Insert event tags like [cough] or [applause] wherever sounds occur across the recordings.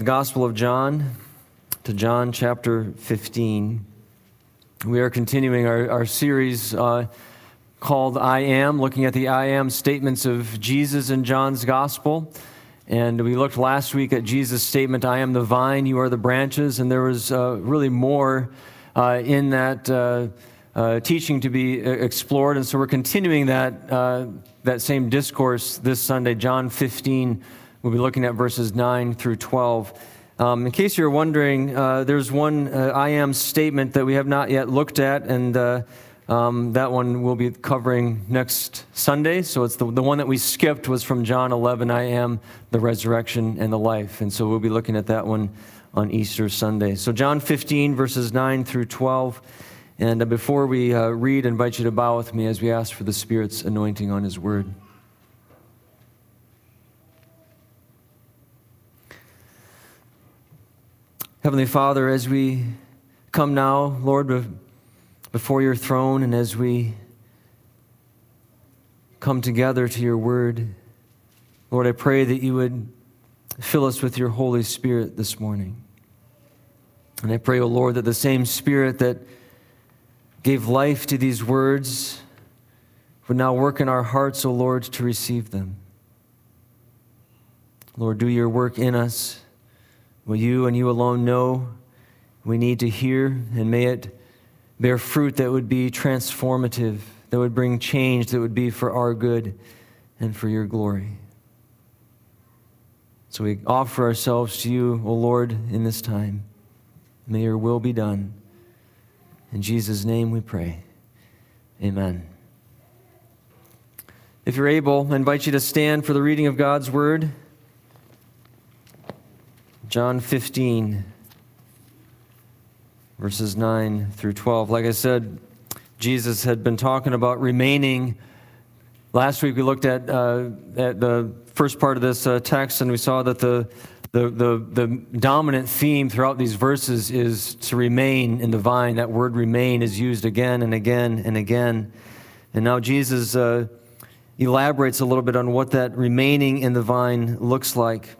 the Gospel of John to John chapter 15. We are continuing our, our series uh, called I Am, looking at the I Am statements of Jesus in John's Gospel. And we looked last week at Jesus' statement, I am the vine, you are the branches. And there was uh, really more uh, in that uh, uh, teaching to be uh, explored. And so we're continuing that, that same discourse this Sunday, John 15 We'll be looking at verses 9 through 12. Um, in case you're wondering, uh, there's one uh, I am statement that we have not yet looked at, and uh, um, that one we'll be covering next Sunday. So it's the, the one that we skipped was from John 11 I am the resurrection and the life. And so we'll be looking at that one on Easter Sunday. So, John 15, verses 9 through 12. And uh, before we uh, read, I invite you to bow with me as we ask for the Spirit's anointing on His word. Heavenly Father, as we come now, Lord, before your throne, and as we come together to your word, Lord, I pray that you would fill us with your Holy Spirit this morning. And I pray, O oh Lord, that the same Spirit that gave life to these words would now work in our hearts, O oh Lord, to receive them. Lord, do your work in us Will you and you alone know we need to hear, and may it bear fruit that would be transformative, that would bring change, that would be for our good and for your glory. So we offer ourselves to you, O Lord, in this time. May your will be done. In Jesus' name we pray. Amen. If you're able, I invite you to stand for the reading of God's word. John 15, verses 9 through 12. Like I said, Jesus had been talking about remaining. Last week we looked at, uh, at the first part of this uh, text and we saw that the, the, the, the dominant theme throughout these verses is to remain in the vine. That word remain is used again and again and again. And now Jesus uh, elaborates a little bit on what that remaining in the vine looks like.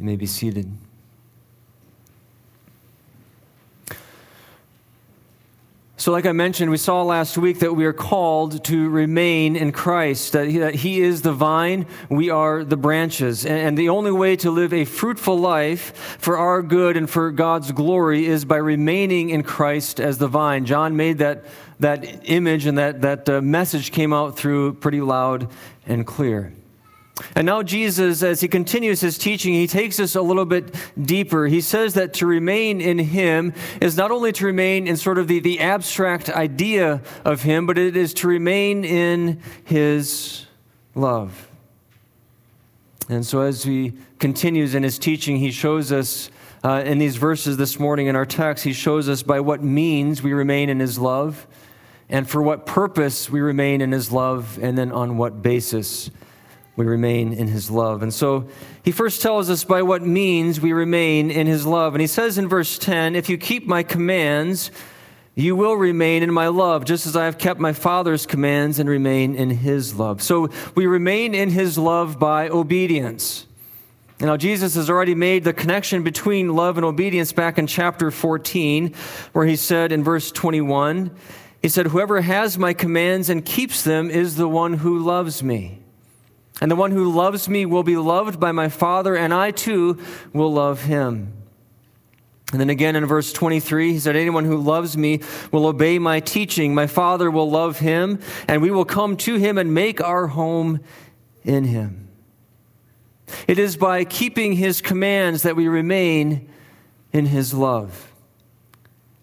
You may be seated. So, like I mentioned, we saw last week that we are called to remain in Christ, that he, that he is the vine, we are the branches. And, and, the only way to live a fruitful life for our good and for God's glory is by remaining in Christ as the vine. John made that, that image and that, that uh, message came out through pretty loud and clear. And now, Jesus, as he continues his teaching, he takes us a little bit deeper. He says that to remain in him is not only to remain in sort of the, the abstract idea of him, but it is to remain in his love. And so, as he continues in his teaching, he shows us uh, in these verses this morning in our text, he shows us by what means we remain in his love, and for what purpose we remain in his love, and then on what basis we remain in his love. And so he first tells us by what means we remain in his love. And he says in verse 10 If you keep my commands, you will remain in my love, just as I have kept my Father's commands and remain in his love. So we remain in his love by obedience. Now, Jesus has already made the connection between love and obedience back in chapter 14, where he said in verse 21, He said, Whoever has my commands and keeps them is the one who loves me. And the one who loves me will be loved by my Father, and I too will love him. And then again in verse 23, he said, Anyone who loves me will obey my teaching. My Father will love him, and we will come to him and make our home in him. It is by keeping his commands that we remain in his love.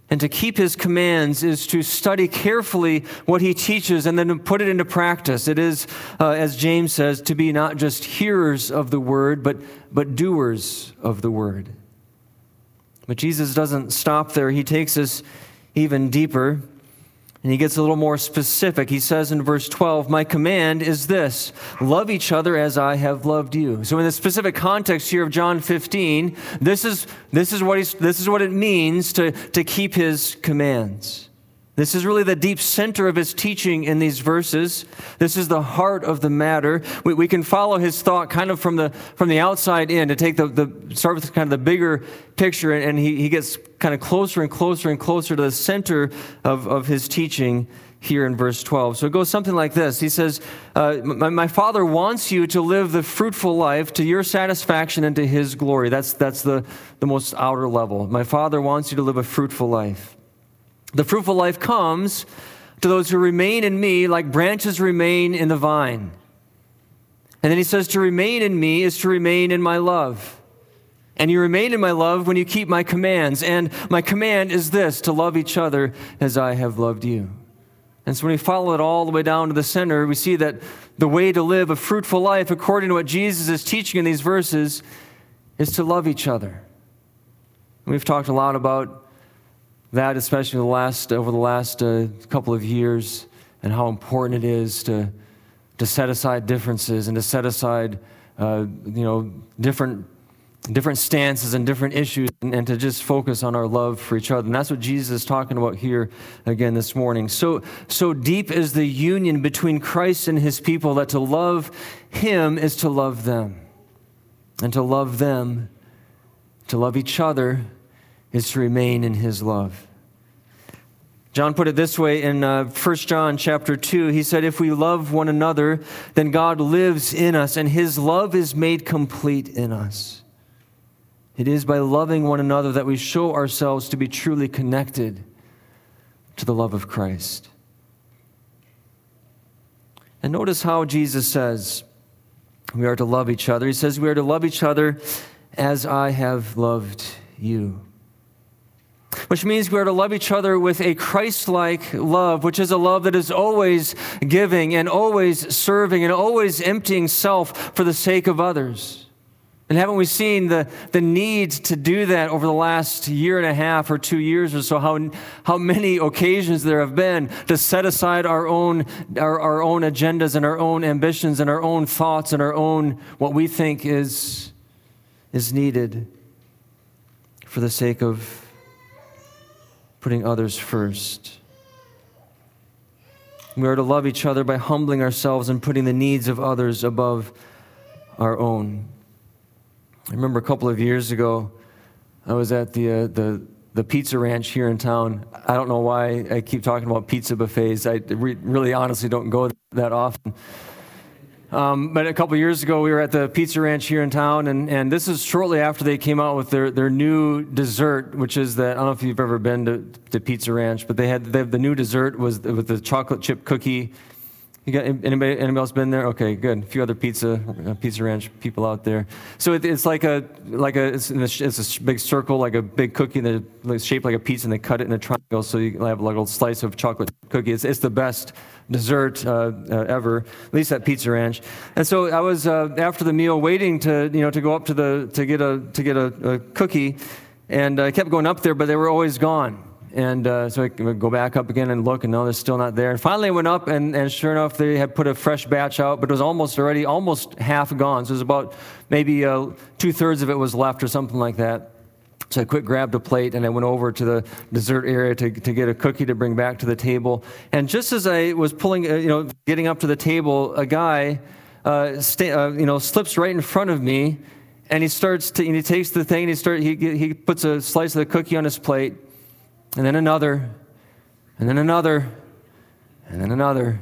And to keep his commands is to study carefully what he teaches and then to put it into practice. It is, uh, as James says, to be not just hearers of the word, but, but doers of the word. But Jesus doesn't stop there. He takes us even deeper. And he gets a little more specific. He says in verse 12, My command is this love each other as I have loved you. So, in the specific context here of John 15, this is, this is, what, he's, this is what it means to, to keep his commands. This is really the deep center of his teaching in these verses. This is the heart of the matter. We, we can follow his thought kind of from the, from the outside in to take the, the start with kind of the bigger picture, and he, he gets kind of closer and closer and closer to the center of, of his teaching here in verse 12. So it goes something like this He says, uh, my, my, Father wants you to live the fruitful life to your satisfaction and to His glory. That's, that's the, the most outer level. My Father wants you to live a fruitful life. The fruitful life comes to those who remain in me like branches remain in the vine. And then he says, To remain in me is to remain in my love. And you remain in my love when you keep my commands. And my command is this to love each other as I have loved you. And so when we follow it all the way down to the center, we see that the way to live a fruitful life, according to what Jesus is teaching in these verses, is to love each other. we've talked a lot about that, especially the last, over the last uh, couple of years, and how important it is to, to set aside differences and to set aside, uh, you know, different, different stances and different issues and, and, to just focus on our love for each other. And that's what Jesus is talking about here again this morning. So, so deep is the union between Christ and his people that to love him is to love them. And to love them, to love each other, is to remain in his love. John put it this way in uh, 1 John chapter 2. He said, If we love one another, then God lives in us, and his love is made complete in us. It is by loving one another that we show ourselves to be truly connected to the love of Christ. And notice how Jesus says we are to love each other. He says, We are to love each other as I have loved you which means we are to love each other with a Christ like love, which is a love that is always giving and always serving and always emptying self for the sake of others. And haven't we seen the, the need to do that over the last year and a half or two years or so? How, how many occasions there have been to set aside our own, our, our own agendas and our own ambitions and our own thoughts and our own what we think is, is needed for the sake of putting others first. We are to love each other by humbling ourselves and putting the needs of others above our own. I remember a couple of years ago, I was at the, uh, the, the pizza ranch here in town. I don't know why I keep talking about pizza buffets. I re- really honestly don't go that often. Um, but a couple years ago, we were at the Pizza Ranch here in town, and, and this is shortly after they came out with their, their new dessert, which is that I don't know if you've ever been to, to Pizza Ranch, but they had they, the new dessert was with the chocolate chip cookie. You got anybody, anybody else been there? Okay, good. A few other pizza uh, Pizza Ranch people out there. So it, it's like a like a it's, a it's, a big circle, like a big cookie that's shaped like a pizza, and they cut it in a triangle, so you have like a little slice of chocolate cookie. It's, it's the best dessert uh, uh, ever, at least at Pizza Ranch. And so I was uh, after the meal waiting to you know to go up to the to get a to get a, a cookie, and I kept going up there, but they were always gone. And uh, so I would go back up again and look, and no, they're still not there. And finally, I went up, and, and sure enough, they had put a fresh batch out, but it was almost already almost half gone. So it was about maybe uh, two thirds of it was left, or something like that. So I quick grabbed a plate and I went over to the dessert area to, to get a cookie to bring back to the table. And just as I was pulling, uh, you know, getting up to the table, a guy, uh, uh, you know, slips right in front of me, and he starts to, and he takes the thing, and he start, he he puts a slice of the cookie on his plate, and then another, and then another, and then another.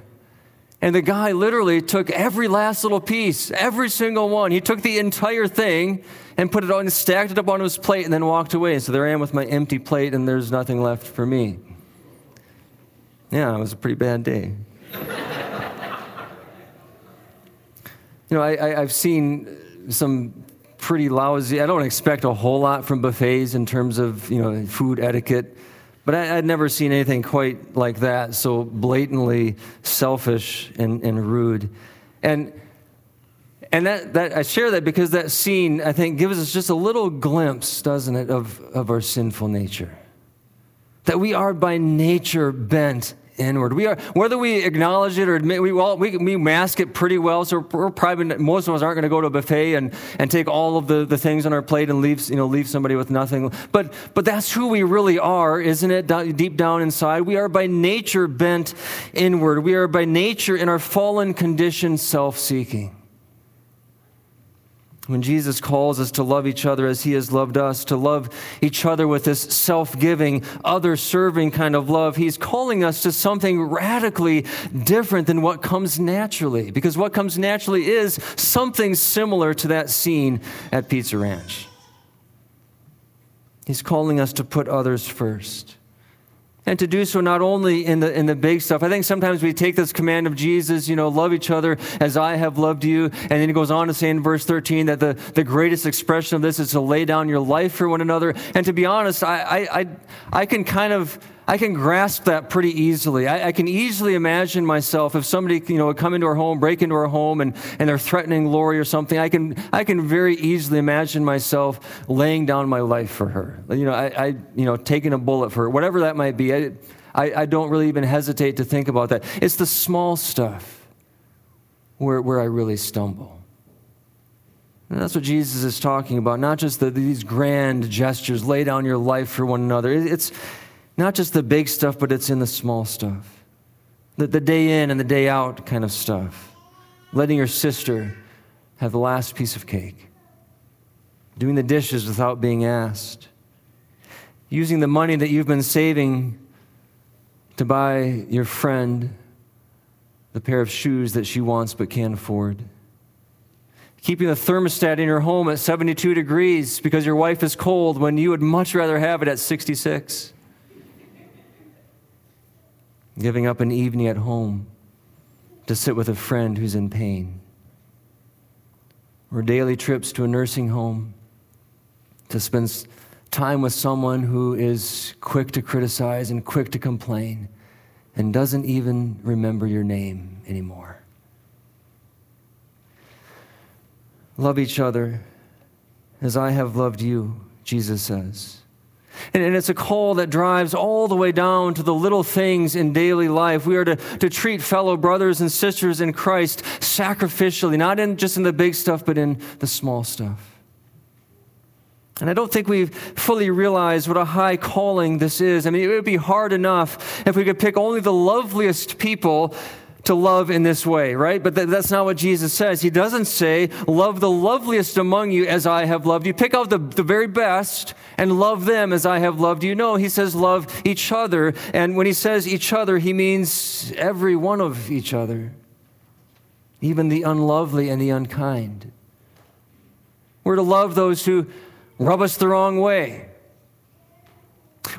And the guy literally took every last little piece, every single one. He took the entire thing and put it on and stacked it up onto his plate and then walked away. So there I am with my empty plate and there's nothing left for me. Yeah, it was a pretty bad day. [laughs] you know, I, have seen some pretty lousy, I don't expect a whole lot from buffets in terms of, you know, food etiquette. But I, would never seen anything quite like that, so blatantly selfish and, and rude. And, and that, that, I share that because that scene, I think, gives us just a little glimpse, doesn't it, of, of our sinful nature. That we are by nature bent inward. We are, whether we acknowledge it or admit, we, well, we, we mask it pretty well. So we're probably, most of us aren't going to go to a buffet and, and take all of the, the things on our plate and leave, you know, leave somebody with nothing. But, but that's who we really are, isn't it? Deep down inside, we are by nature bent inward. We are by nature in our fallen condition self seeking. When Jesus calls us to love each other as he has loved us, to love each other with this self giving, other serving kind of love, he's calling us to something radically different than what comes naturally. Because what comes naturally is something similar to that scene at Pizza Ranch. He's calling us to put others first. And to do so not only in the, in the big stuff. I think sometimes we take this command of Jesus, you know, love each other as I have loved you. And then he goes on to say in verse 13 that the, the greatest expression of this is to lay down your life for one another. And to be honest, I, I, I, I can kind of I can grasp that pretty easily. I, I, can easily imagine myself if somebody you know would come into our home, break into our home, and, and they're threatening Lori or something. I can I can very easily imagine myself laying down my life for her. You know, I, I you know taking a bullet for her, whatever that might be. I, I, I don't really even hesitate to think about that. It's the small stuff where where I really stumble. And that's what Jesus is talking about, not just the, these grand gestures, lay down your life for one another. It's, not just the big stuff, but it's in the small stuff. The, the day in and the day out kind of stuff. Letting your sister have the last piece of cake. Doing the dishes without being asked. Using the money that you've been saving to buy your friend the pair of shoes that she wants but can't afford. Keeping the thermostat in your home at 72 degrees because your wife is cold when you would much rather have it at 66 giving up an evening at home to sit with a friend who's in pain, or daily trips to a nursing home to spend time with someone who is quick to criticize and quick to complain and doesn't even remember your name anymore. Love each other as I have loved you, Jesus says. And, and, it's a call that drives all the way down to the little things in daily life. We are to, to treat fellow brothers and sisters in Christ sacrificially, not in, just in the big stuff, but in the small stuff. And I don't think we've fully realized what a high calling this is. I mean, it would be hard enough if we could pick only the loveliest people to love in this way, right? But th- that's not what Jesus says. He doesn't say, Love the loveliest among you as I have loved you. Pick out the, the very best and love them as I have loved you. No, he says, Love each other. And when he says each other, he means every one of each other, even the unlovely and the unkind. We're to love those who rub us the wrong way.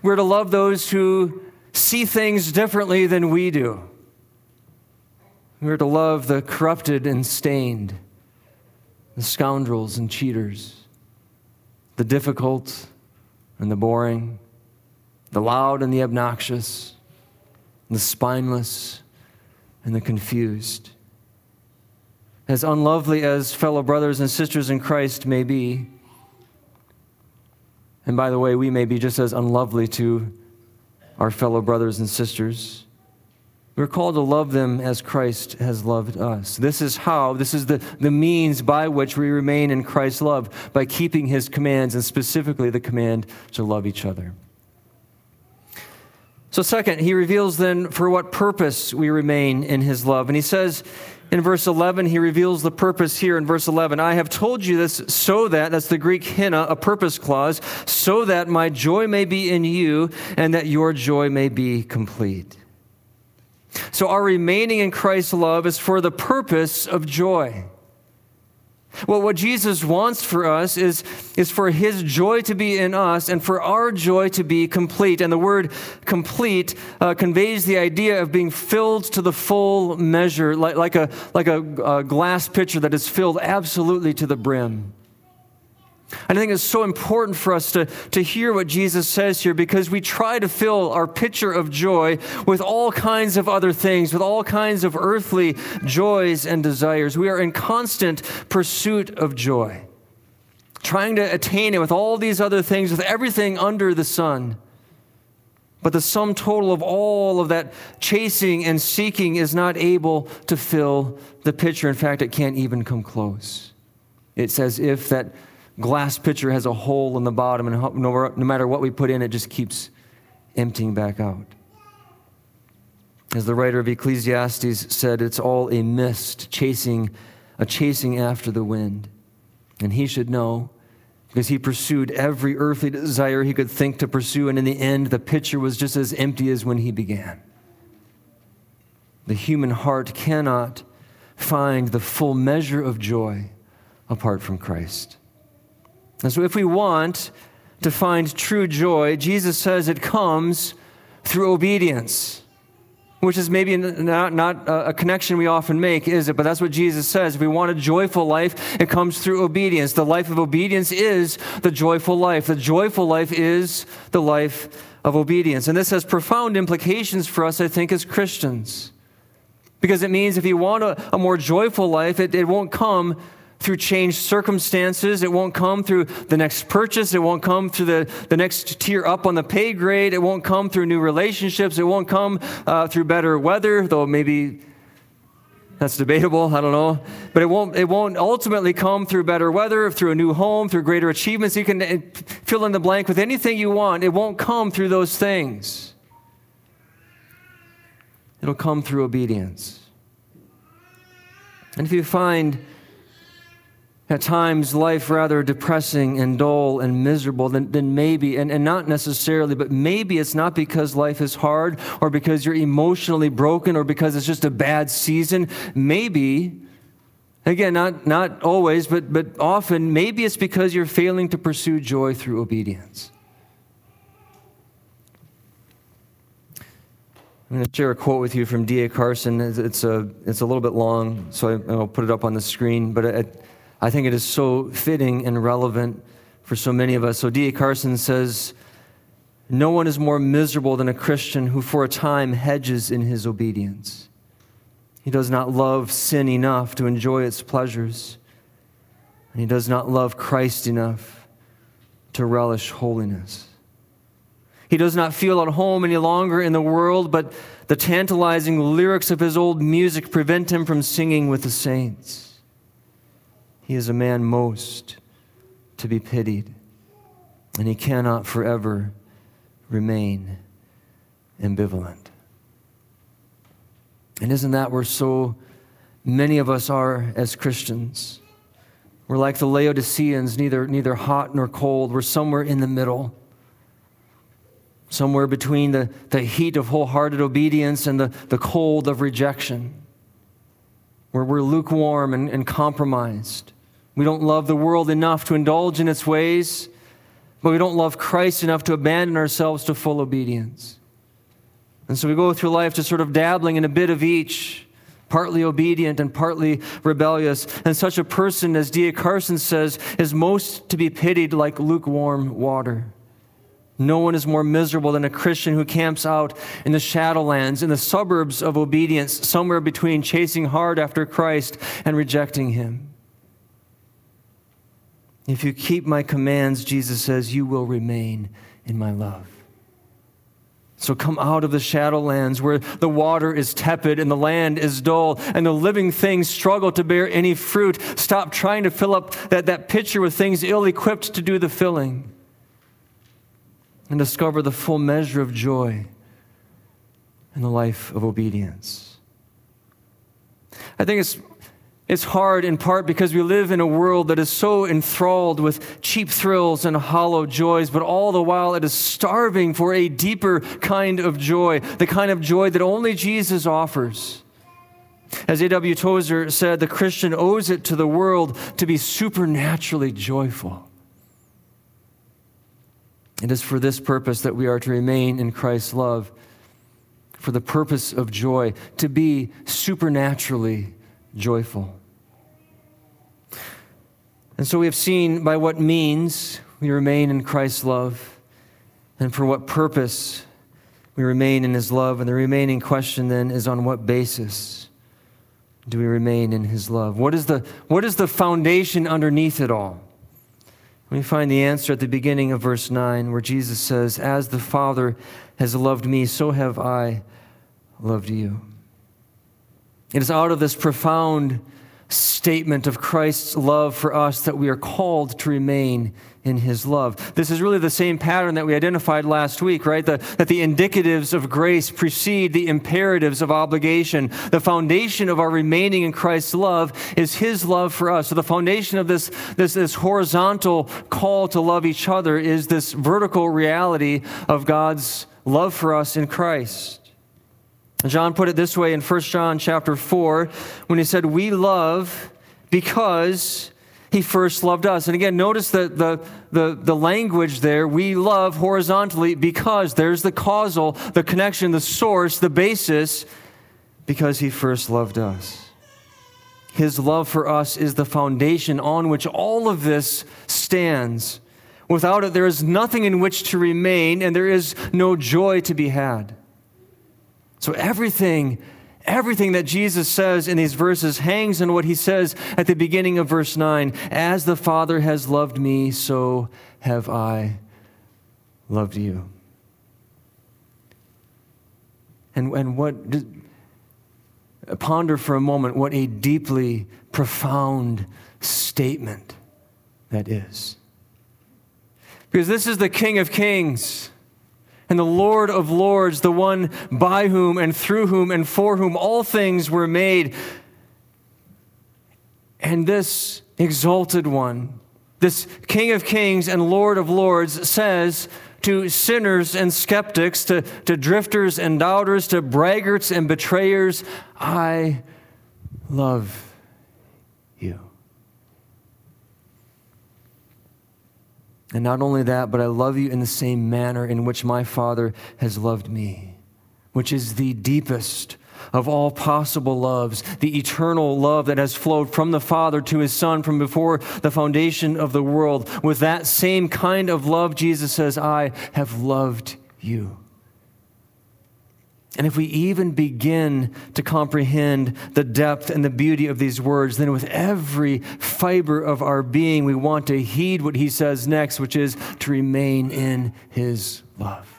We're to love those who see things differently than we do. We are to love the corrupted and stained, the scoundrels and cheaters, the difficult and the boring, the loud and the obnoxious, the spineless and the confused. As unlovely as fellow brothers and sisters in Christ may be, and by the way, we may be just as unlovely to our fellow brothers and sisters. We're called to love them as Christ has loved us. This is how, this is the, the means by which we remain in Christ's love, by keeping his commands, and specifically the command to love each other. So, second, he reveals then for what purpose we remain in his love. And he says in verse 11, he reveals the purpose here in verse 11. I have told you this so that, that's the Greek hina, a purpose clause, so that my joy may be in you and that your joy may be complete. So, our remaining in Christ's love is for the purpose of joy. Well, what Jesus wants for us is, is for his joy to be in us and for our joy to be complete. And the word complete uh, conveys the idea of being filled to the full measure, like, like, a, like a, a glass pitcher that is filled absolutely to the brim. And I think it's so important for us to, to hear what Jesus says here because we try to fill our pitcher of joy with all kinds of other things, with all kinds of earthly joys and desires. We are in constant pursuit of joy, trying to attain it with all these other things, with everything under the sun. But the sum total of all of that chasing and seeking is not able to fill the pitcher. In fact, it can't even come close. It's as if that glass pitcher has a hole in the bottom, and no, matter what we put in, it just keeps emptying back out. As the writer of Ecclesiastes said, it's all a mist chasing, a chasing after the wind. And he should know because he pursued every earthly desire he could think to pursue, and in the end, the pitcher was just as empty as when he began. The human heart cannot find the full measure of joy apart from Christ. And so, if we want to find true joy, Jesus says it comes through obedience, which is maybe not, not a connection we often make, is it? But that's what Jesus says. If we want a joyful life, it comes through obedience. The life of obedience is the joyful life. The joyful life is the life of obedience. And this has profound implications for us, I think, as Christians. Because it means if you want a, a more joyful life, it, it won't come through changed circumstances. It won't come through the next purchase. It won't come through the, the next tier up on the pay grade. It won't come through new relationships. It won't come uh, through better weather, though maybe that's debatable. I don't know. But it won't, it won't ultimately come through better weather, through a new home, through greater achievements. You can uh, fill in the blank with anything you want. It won't come through those things. It'll come through obedience. And if you find at times life rather depressing and dull and miserable, then, then maybe, and, and not necessarily, but maybe it's not because life is hard or because you're emotionally broken or because it's just a bad season. Maybe, again, not, not always, but, but often, maybe it's because you're failing to pursue joy through obedience. I'm going to share a quote with you from D.A. Carson. It's a, it's a little bit long, so I, will put it up on the screen. But I think it is so fitting and relevant for so many of us. So D.A. Carson says, No one is more miserable than a Christian who for a time hedges in his obedience. He does not love sin enough to enjoy its pleasures, and he does not love Christ enough to relish holiness. He does not feel at home any longer in the world, but the tantalizing lyrics of his old music prevent him from singing with the saints. He is a man most to be pitied, and he cannot forever remain ambivalent. And isn't that where so many of us are as Christians? We're like the Laodiceans, neither, neither hot nor cold. We're somewhere in the middle, somewhere between the, the heat of wholehearted obedience and the, the cold of rejection, where we're lukewarm and, and compromised. We don't love the world enough to indulge in its ways, but we don't love Christ enough to abandon ourselves to full obedience. And so we go through life just sort of dabbling in a bit of each, partly obedient and partly rebellious. And such a person, as D.A. Carson says, is most to be pitied like lukewarm water. No one is more miserable than a Christian who camps out in the shadowlands, in the suburbs of obedience, somewhere between chasing hard after Christ and rejecting Him. If you keep my commands, Jesus says, you will remain in my love. So come out of the shadowlands where the water is tepid and the land is dull and the living things struggle to bear any fruit. Stop trying to fill up that, that pitcher with things ill equipped to do the filling and discover the full measure of joy in the life of obedience. I think it's it's hard in part because we live in a world that is so enthralled with cheap thrills and hollow joys, but all the while it is starving for a deeper kind of joy, the kind of joy that only Jesus offers. As A.W. Tozer said, the Christian owes it to the world to be supernaturally joyful. It is for this purpose that we are to remain in Christ's love, for the purpose of joy, to be supernaturally joyful. And so we have seen by what means we remain in Christ's love and for what purpose we remain in his love. And the remaining question then is on what basis do we remain in his love? What is the, what is the foundation underneath it all? We find the answer at the beginning of verse 9, where Jesus says, As the Father has loved me, so have I loved you. It is out of this profound statement of Christ's love for us that we are called to remain in his love. This is really the same pattern that we identified last week, right? The, that the indicatives of grace precede the imperatives of obligation. The foundation of our remaining in Christ's love is his love for us. So the foundation of this, this, this horizontal call to love each other is this vertical reality of God's love for us in Christ. John put it this way in 1 John chapter 4 when he said, We love because he first loved us. And again, notice the, the, the, the, language there. We love horizontally because there's the causal, the connection, the source, the basis, because he first loved us. His love for us is the foundation on which all of this stands. Without it, there is nothing in which to remain, and there is no joy to be had. So everything, everything that Jesus says in these verses hangs on what he says at the beginning of verse 9 As the Father has loved me, so have I loved you. And, and what, ponder for a moment what a deeply profound statement that is. Because this is the King of Kings and the Lord of Lords, the one by whom and through whom and for whom all things were made. And this exalted one, this King of Kings and Lord of Lords, says to sinners and skeptics, to, to drifters and doubters, to braggarts and betrayers, I love you. And not only that, but I love you in the same manner in which my Father has loved me, which is the deepest of all possible loves, the eternal love that has flowed from the Father to his Son from before the foundation of the world. With that same kind of love, Jesus says, I have loved you. And if we even begin to comprehend the depth and the beauty of these words, then with every fiber of our being, we want to heed what he says next, which is to remain in his love.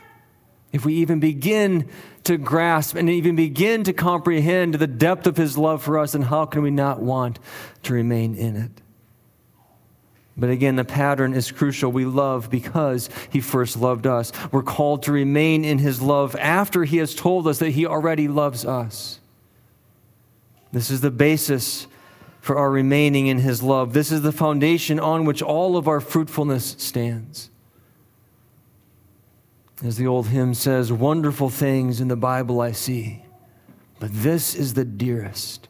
If we even begin to grasp and even begin to comprehend the depth of his love for us, then how can we not want to remain in it? But again, the pattern is crucial. We love because he first loved us. We're called to remain in his love after he has told us that he already loves us. This is the basis for our remaining in his love. This is the foundation on which all of our fruitfulness stands. As the old hymn says, wonderful things in the Bible I see, but this is the dearest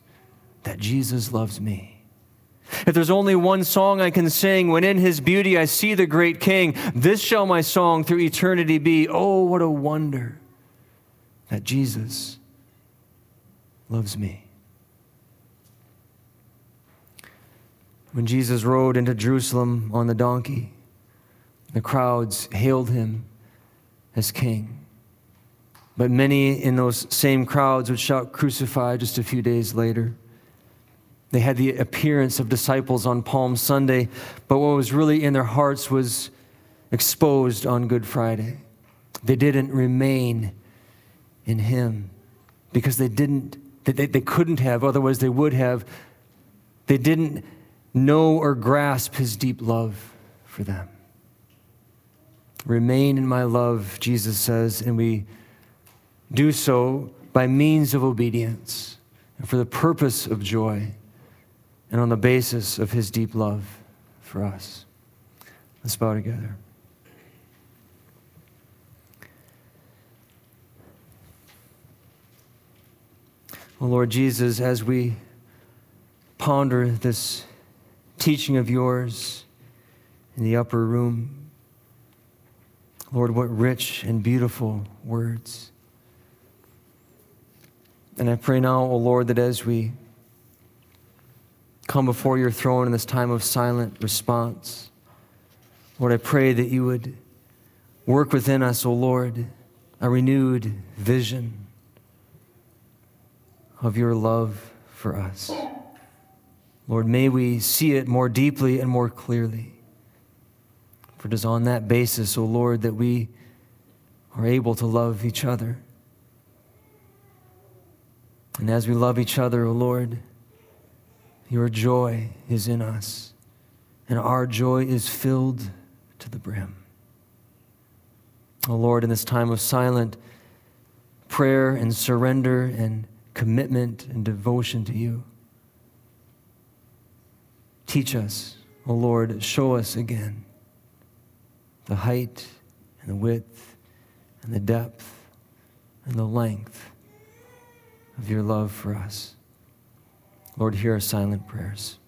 that Jesus loves me. If there's only one song I can sing, when in his beauty I see the great king, this shall my song through eternity be. Oh, what a wonder that Jesus loves me. When Jesus rode into Jerusalem on the donkey, the crowds hailed him as king. But many in those same crowds would shout, Crucify just a few days later. They had the appearance of disciples on Palm Sunday, but what was really in their hearts was exposed on Good Friday. They didn't remain in Him because they didn't, they, they couldn't have, otherwise, they would have. They didn't know or grasp His deep love for them. Remain in my love, Jesus says, and we do so by means of obedience and for the purpose of joy and on the basis of his deep love for us. Let's bow together. Well, Lord Jesus, as we ponder this teaching of yours in the upper room, Lord, what rich and beautiful words. And I pray now, O oh Lord, that as we come before your throne in this time of silent response. Lord, I pray that you would work within us, O Lord, a renewed vision of your love for us. Lord, may we see it more deeply and more clearly. For it is on that basis, O Lord, that we are able to love each other. And as we love each other, O Lord, your joy is in us, and our joy is filled to the brim. O Lord, in this time of silent prayer and surrender and commitment and devotion to you, teach us, O Lord, show us again the height and the width and the depth and the length of your love for us. Lord, hear our silent prayers.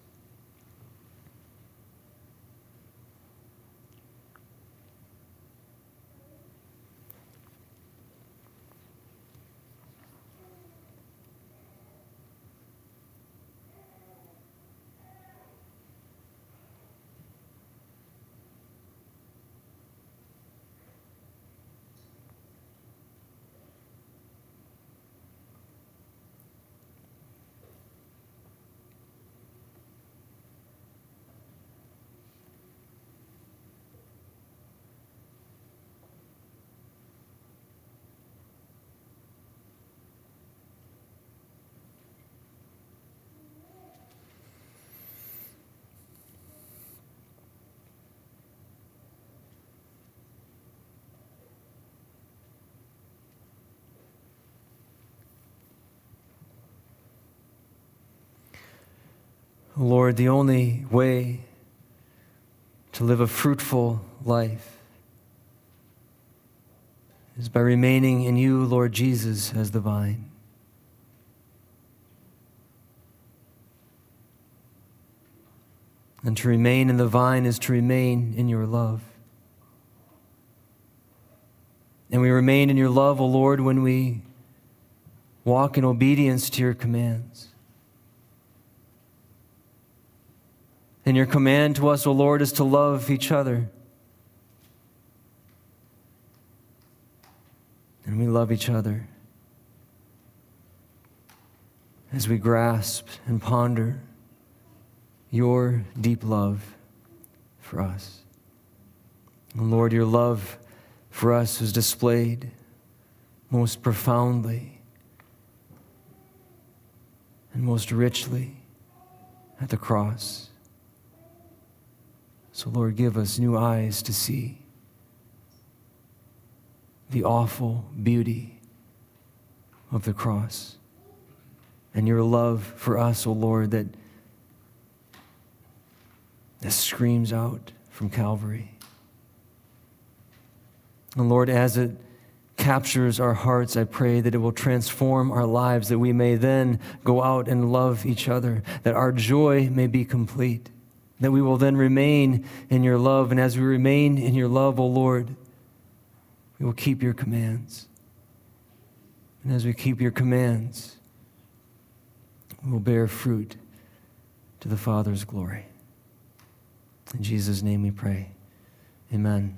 Lord, the only way to live a fruitful life is by remaining in you, Lord Jesus, as the vine. And to remain in the vine is to remain in your love. And we remain in your love, O Lord, when we walk in obedience to your commands. And your command to us, O Lord, is to love each other. And we love each other as we grasp and ponder your deep love for us. And Lord, your love for us is displayed most profoundly and most richly at the cross. So, Lord, give us new eyes to see the awful beauty of the cross and your love for us, O oh Lord, that, that screams out from Calvary. And Lord, as it captures our hearts, I pray that it will transform our lives, that we may then go out and love each other, that our joy may be complete that we will then remain in your love. And as we remain in your love, O oh Lord, we will keep your commands. And as we keep your commands, we will bear fruit to the Father's glory. In Jesus' name we pray. Amen.